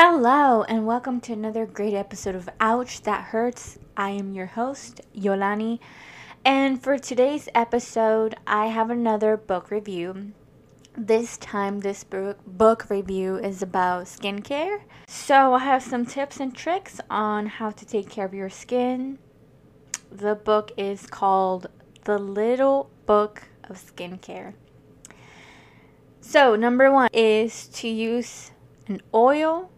Hello, and welcome to another great episode of Ouch That Hurts. I am your host, Yolany, and for today's episode, I have another book review. This time, this book, book review is about skincare. So, I have some tips and tricks on how to take care of your skin. The book is called The Little Book of Skincare. So, number one is to use an oil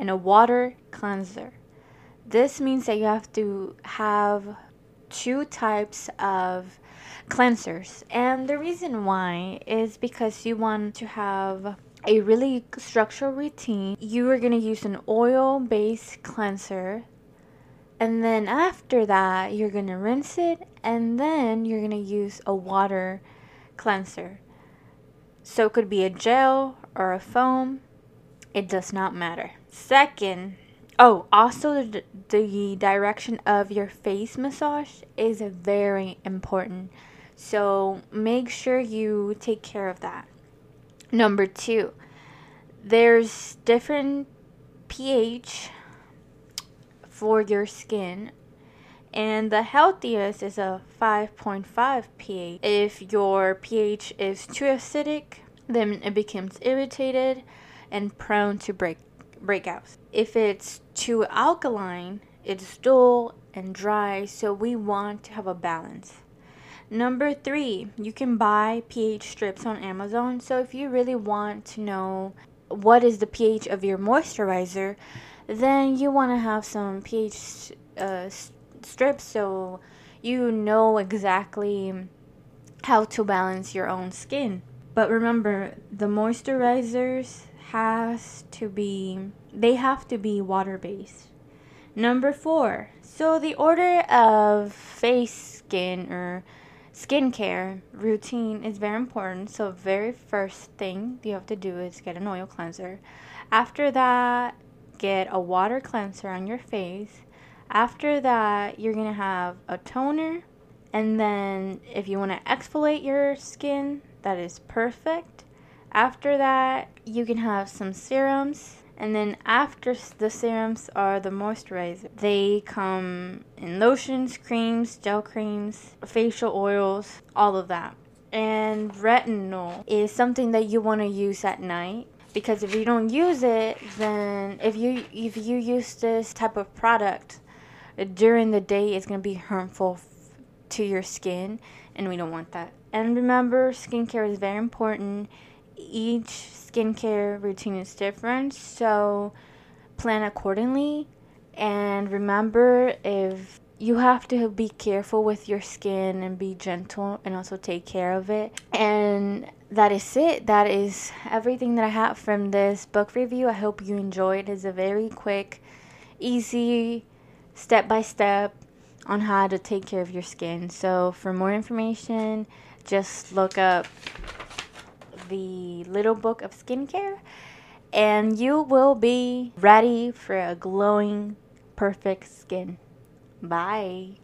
and a water cleanser. This means that you have to have two types of cleansers. And the reason why is because you want to have a really structured routine. You are going to use an oil based cleanser. And then after that, you're going to rinse it. And then you're going to use a water cleanser. So it could be a gel or a foam. It does not matter. Second, oh, also the, the direction of your face massage is very important. So make sure you take care of that. Number two, there's different pH for your skin. And the healthiest is a 5.5 pH. If your pH is too acidic, then it becomes irritated and prone to break breakouts. If it's too alkaline, it's dull and dry, so we want to have a balance. Number three, you can buy pH strips on Amazon. So if you really want to know what is the pH of your moisturizer, then you want to have some pH uh, strips so you know exactly how to balance your own skin. But remember, the moisturizers has to be they have to be water based. Number 4. So the order of face skin or skincare routine is very important. So very first thing you have to do is get an oil cleanser. After that, get a water cleanser on your face. After that, you're to have a toner and then if you want to exfoliate your skin, that is perfect. After that, you can have some serums. And then after the serums are the moisturizer. They come in lotions, creams, gel creams, facial oils, all of that. And retinol is something that you want to use at night because if you don't use it, then if you if you use this type of product uh, during the day, it's going to be harmful to your skin, and we don't want that. And remember, skincare is very important each skincare routine is different, so plan accordingly. And remember, if you have to be careful with your skin and be gentle and also take care of it. And that is it. That is everything that I have from this book review. I hope you enjoyed. It's a very quick, easy, step by step on how to take care of your skin. So, for more information, just look up the little book of skincare, and you will be ready for a glowing, perfect skin. Bye.